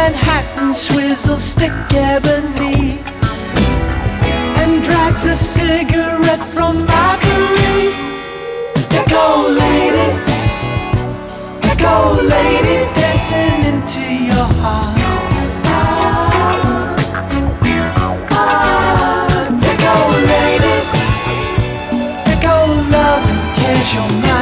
Manhattan swizzle stick ebony and drags a cigarette from balcony. Deco lady, deco lady, dancing into your heart. Ah, deco lady, deco love and tears your mind.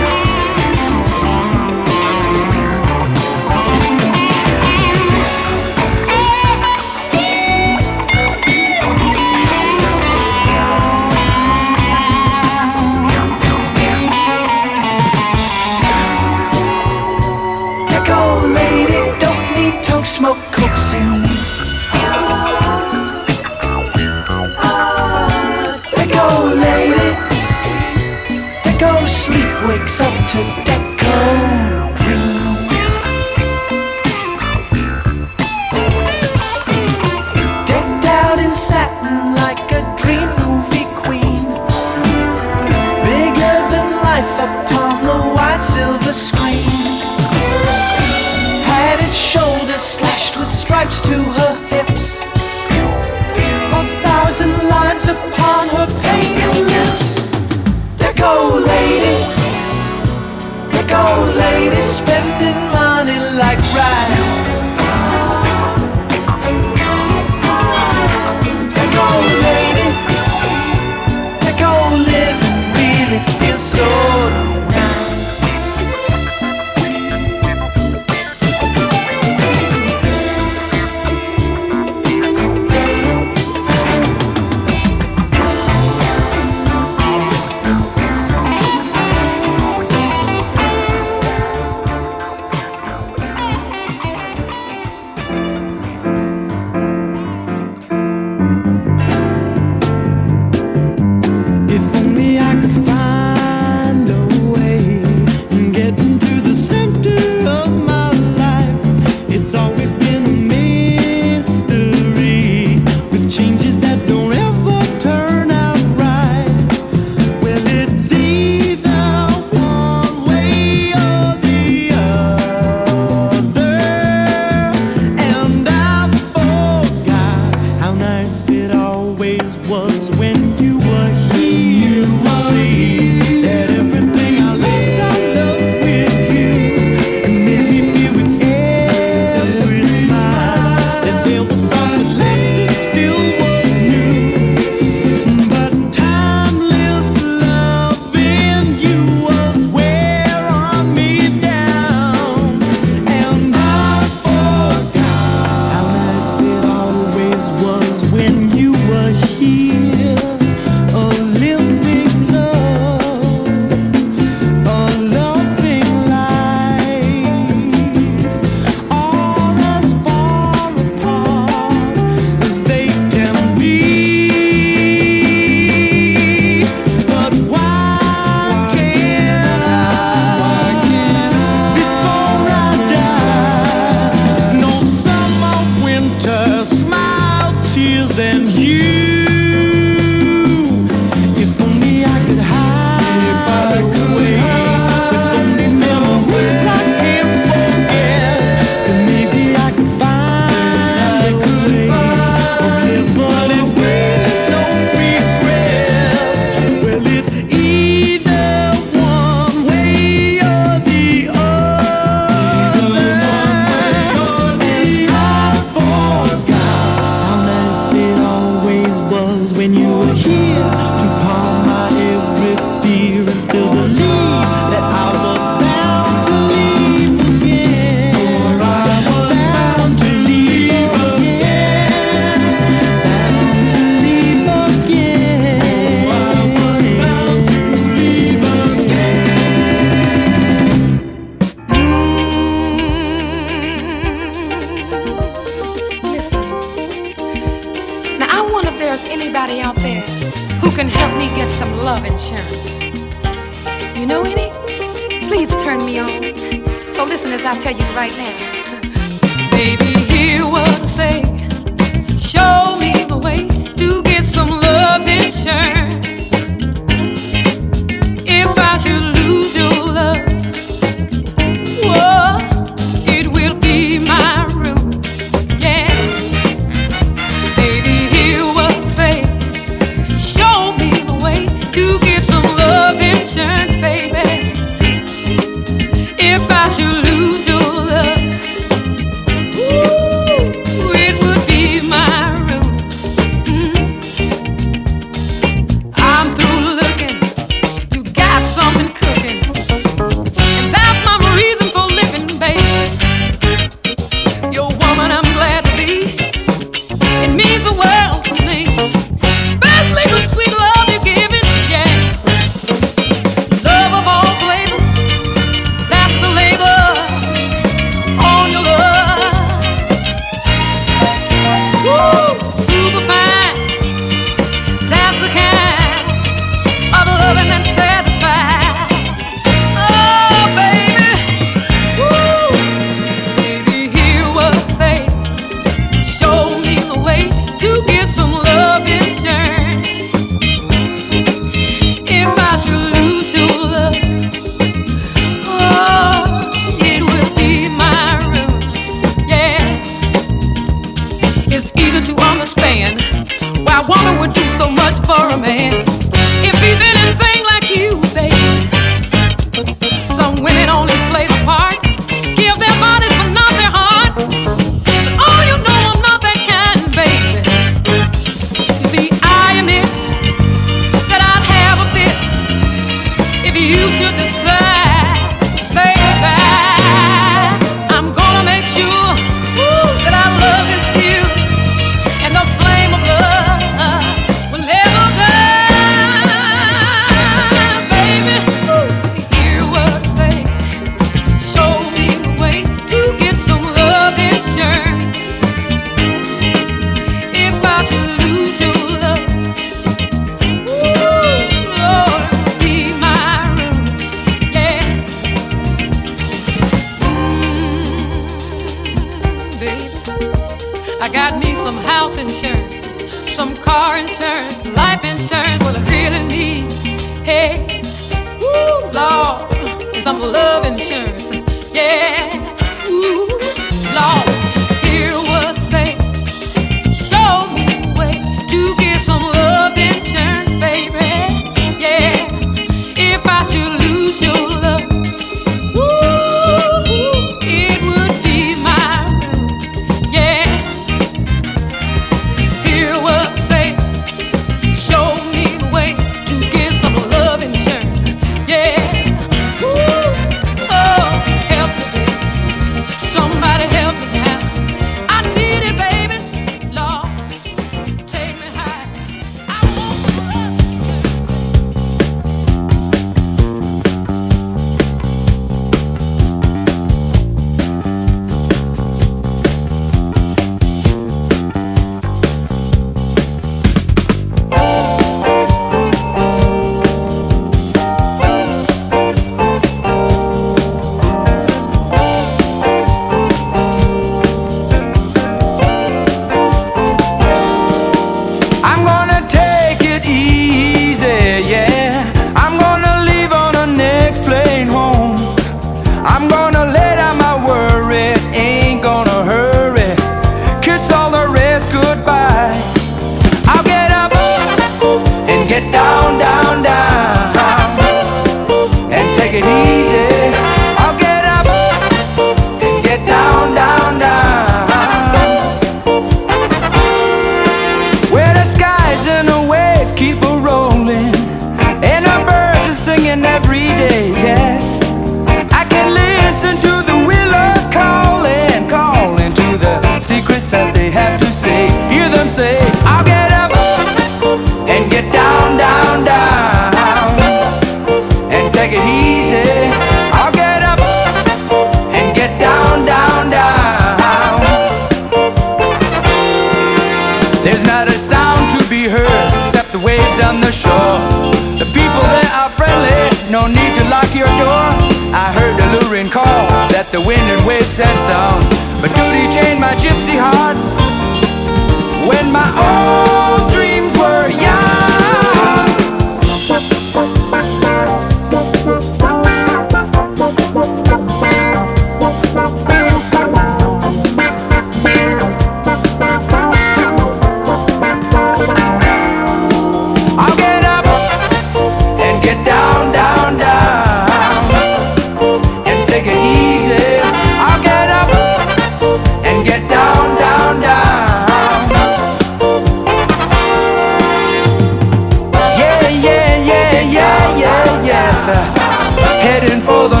For the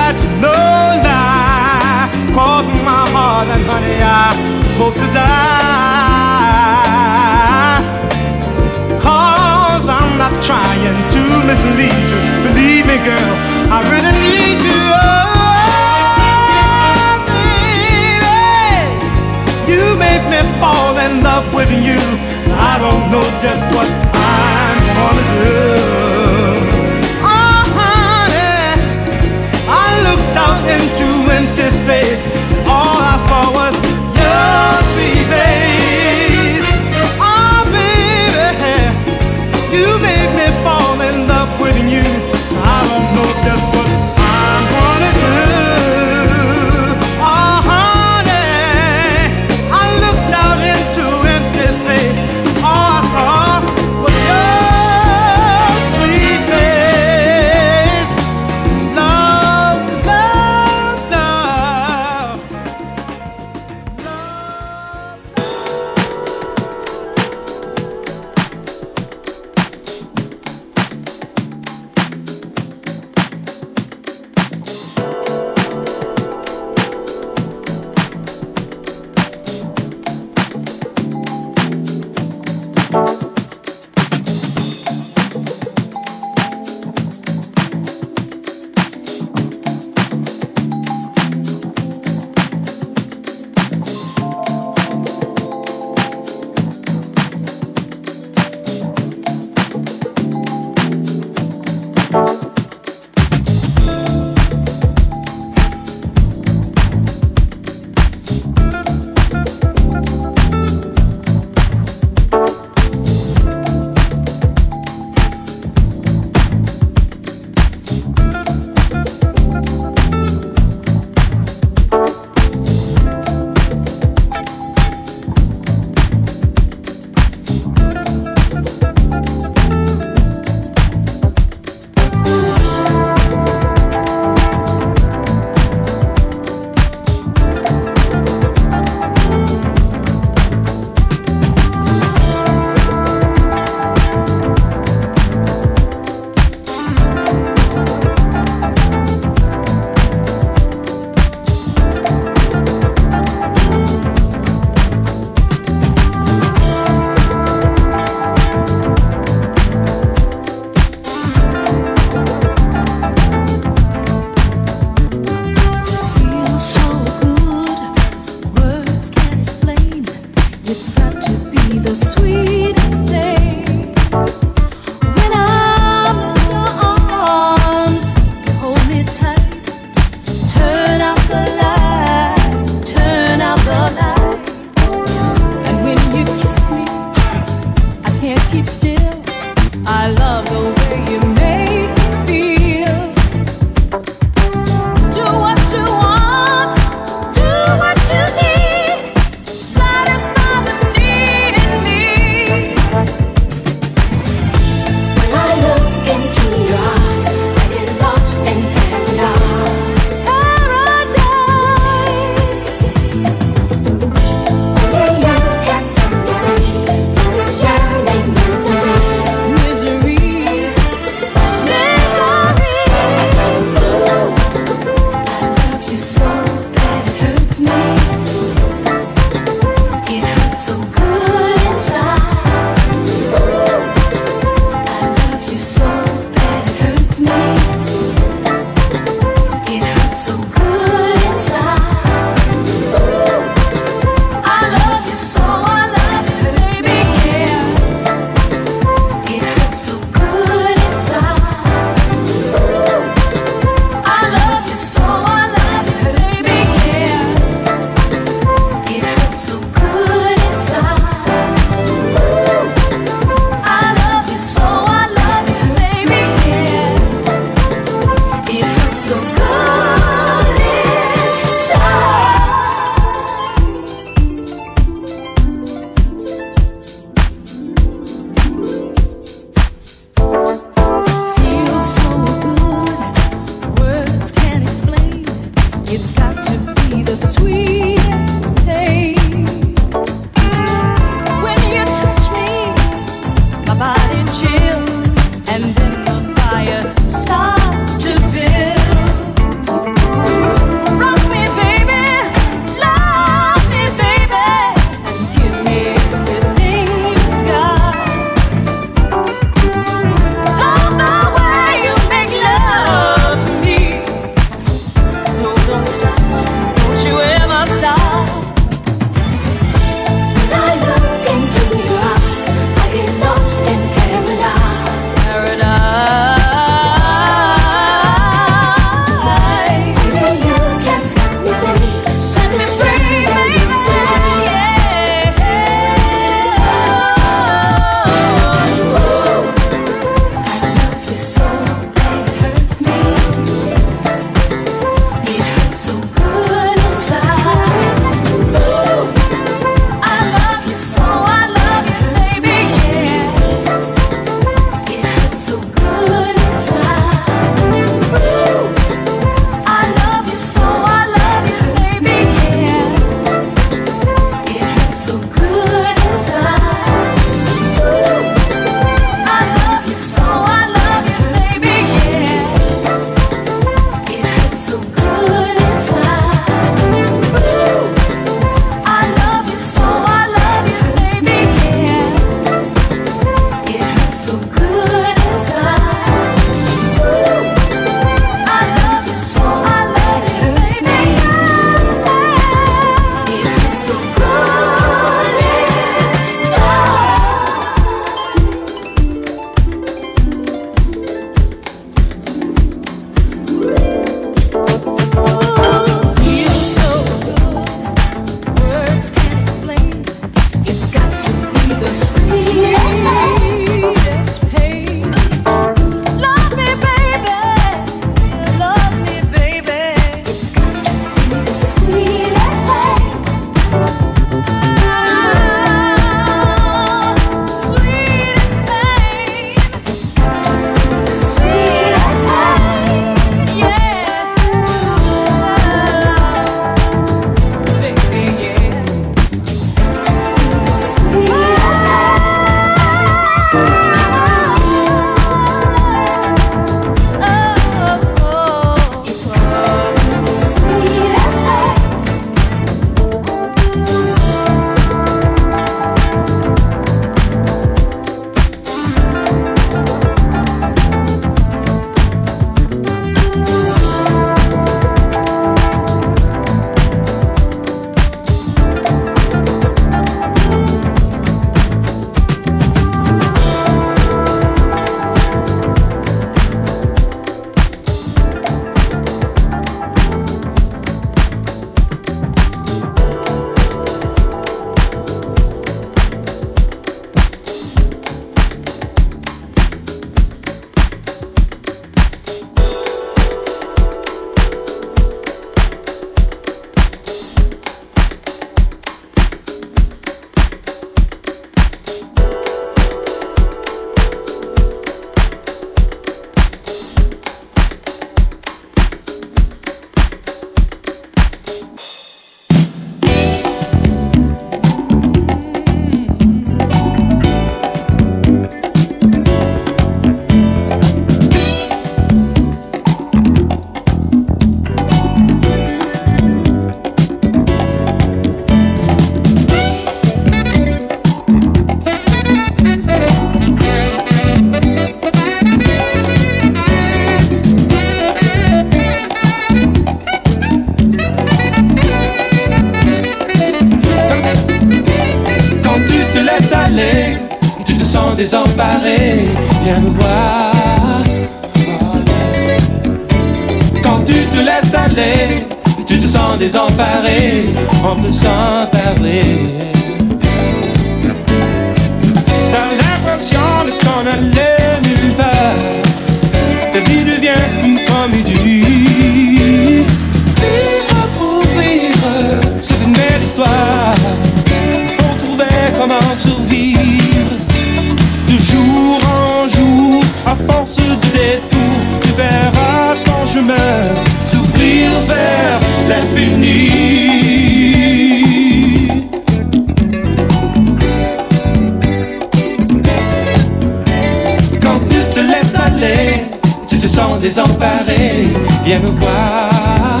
Viens me voir,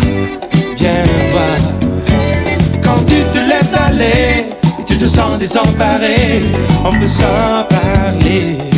viens me voir. Quand tu te laisses aller et tu te sens désemparé, on peut s'en parler.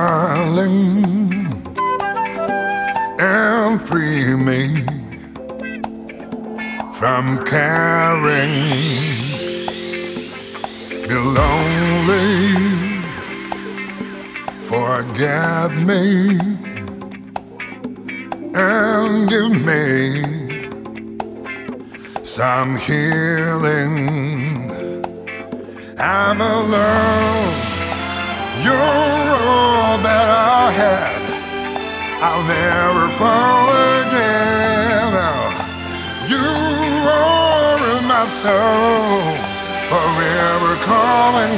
darling, and free me from caring. Be lonely, forget me, and give me some healing. I'm alone. You're all that I had. I'll never fall again. You are in my soul, forever calling.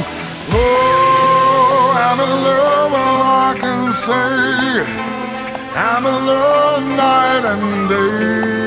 Oh, I'm in love, all I can say. I'm in love night and day.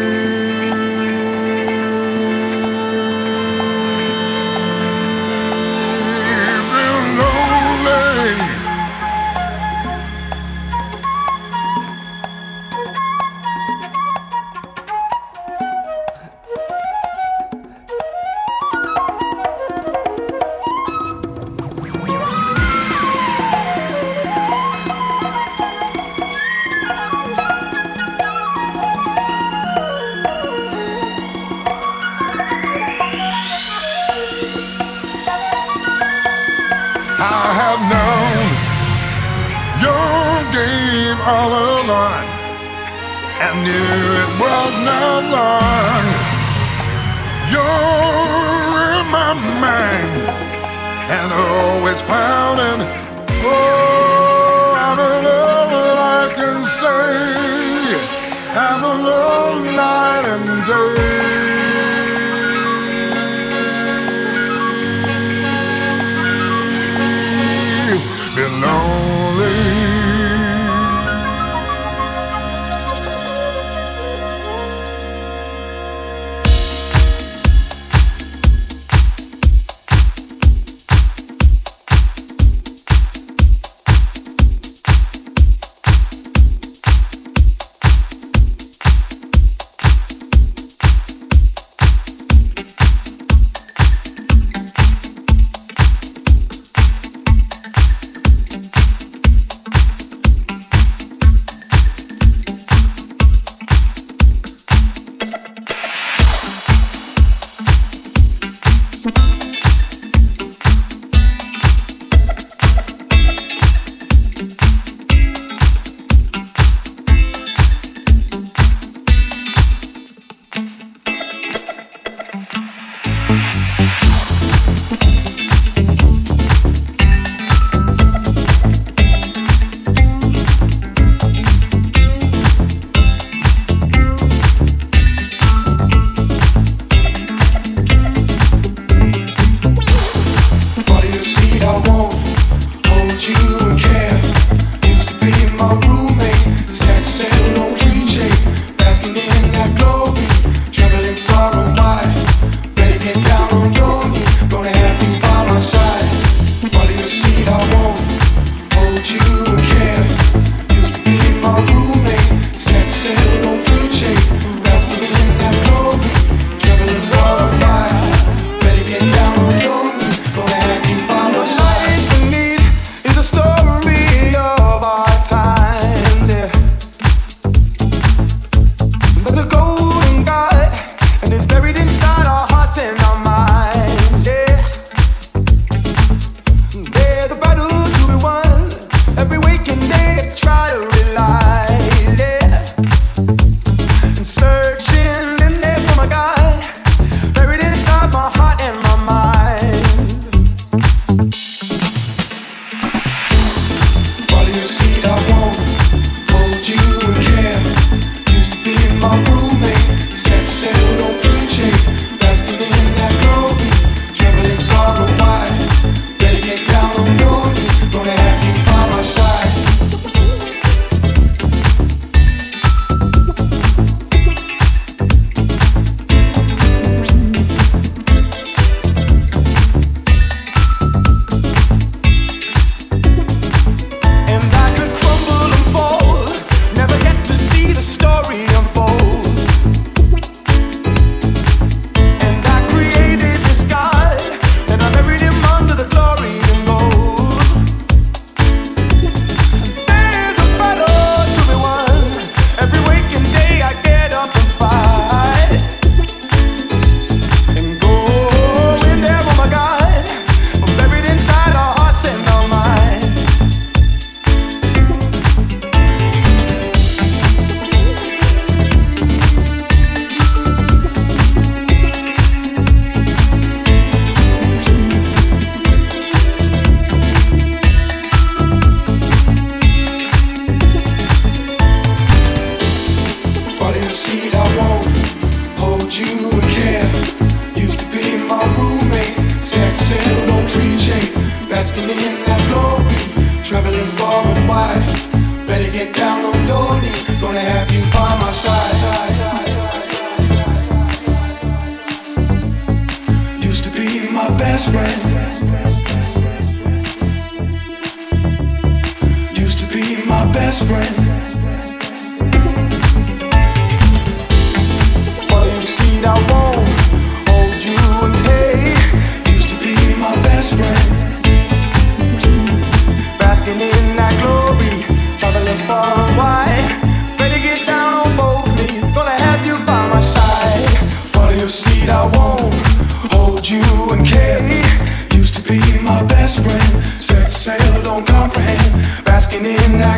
all along. I knew it was not long. You're in my mind and always found an oh, I'm alone, all I can say. I'm alone night and day. midnight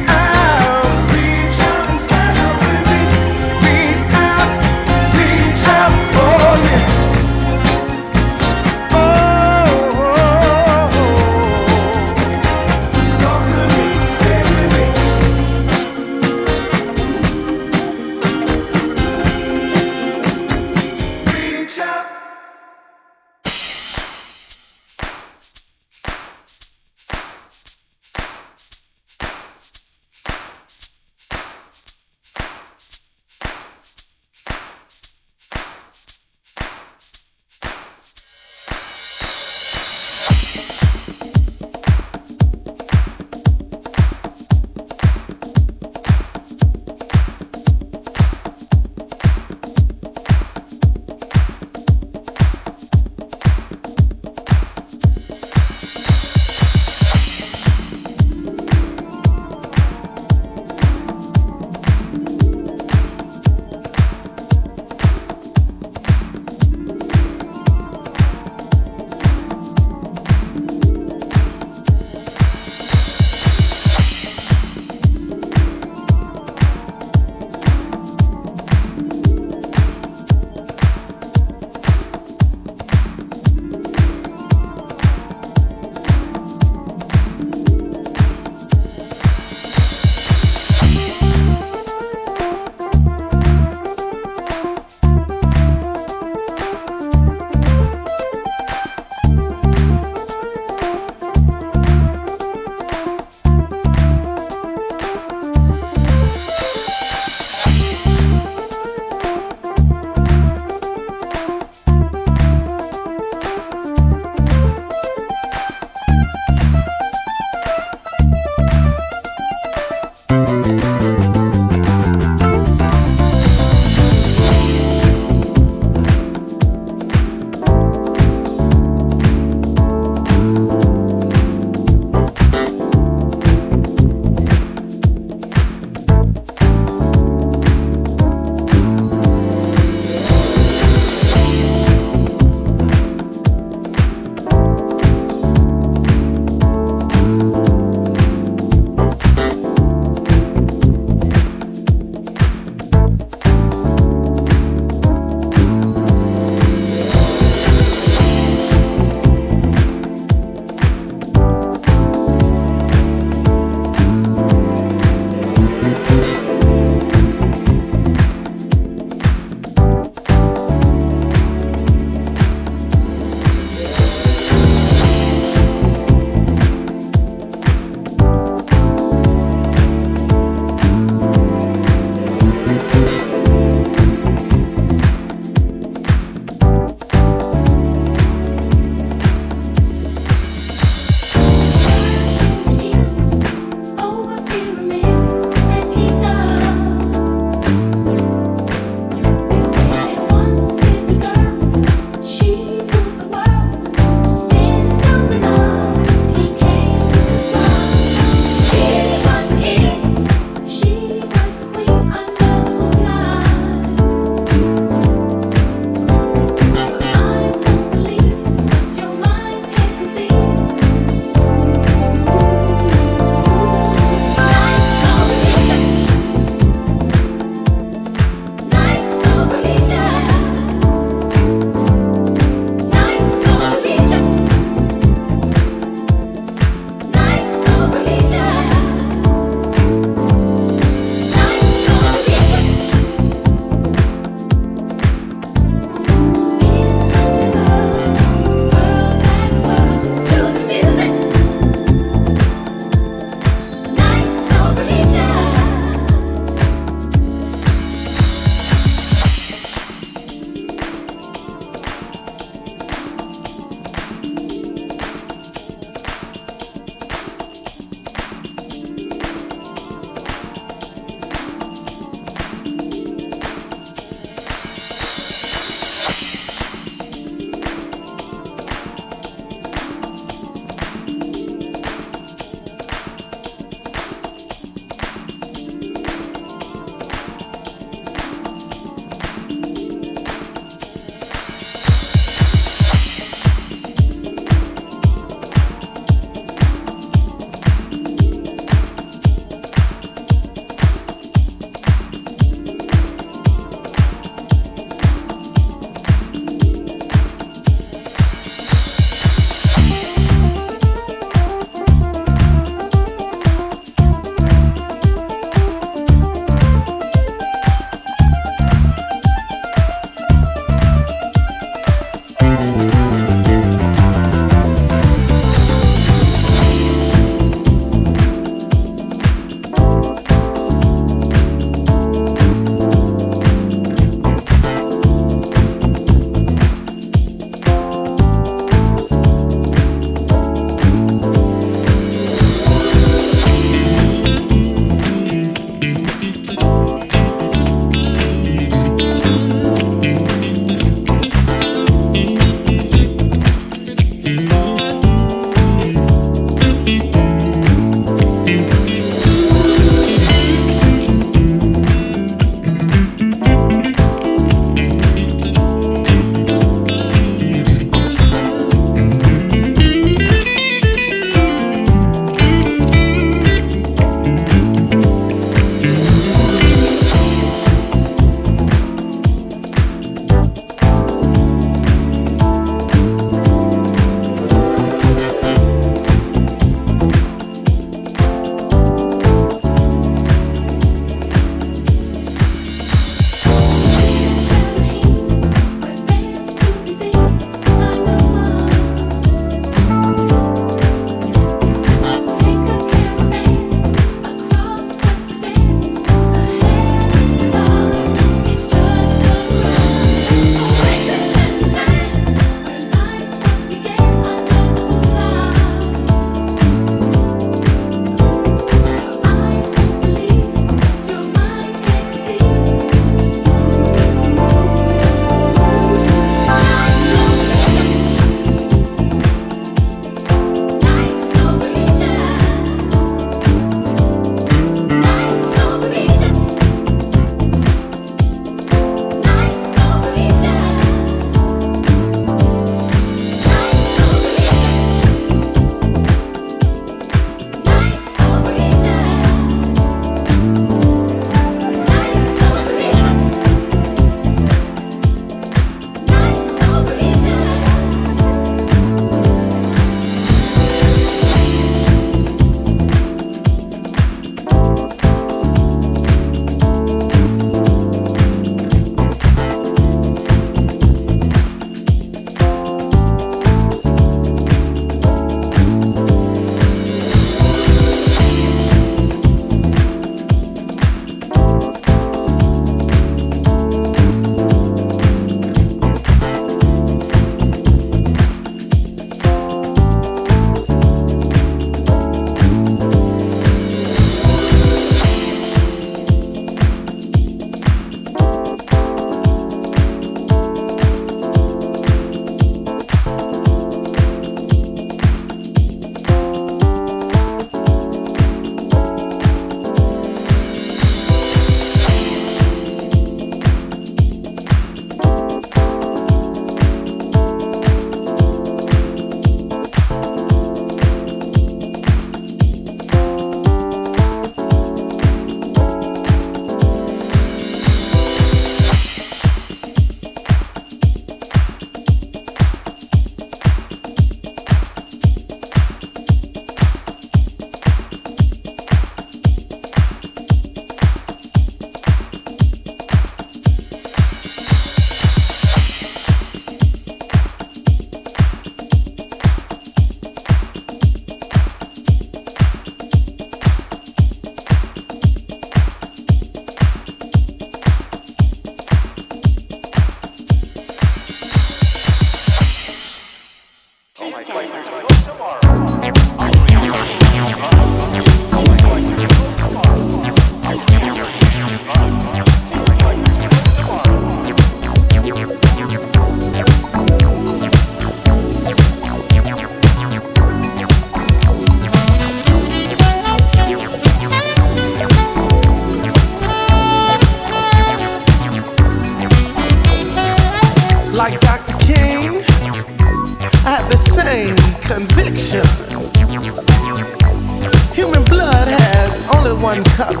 one color.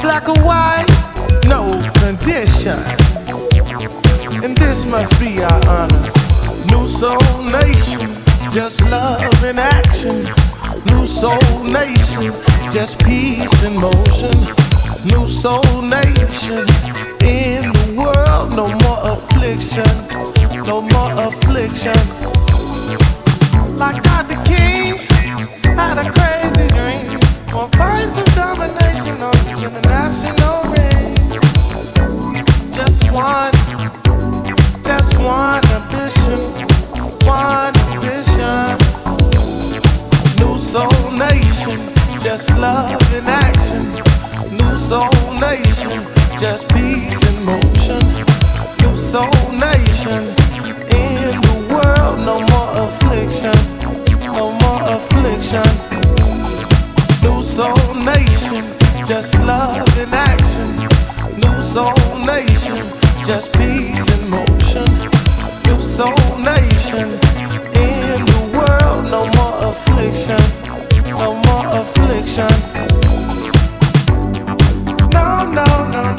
Black or white, no condition. And this must be our honor. New Soul Nation, just love in action. New Soul Nation, just peace in motion. New Soul Nation, in the world, no more affliction. No more affliction. Like God the King, had a crazy. More fights of domination, no human action, no rain. Just one, just one ambition, one ambition. New soul nation, just love in action. New soul nation, just peace in motion. New soul nation. just love in action. New soul nation, just peace in motion. New soul nation, in the world, no more affliction, no more affliction. No, no, no.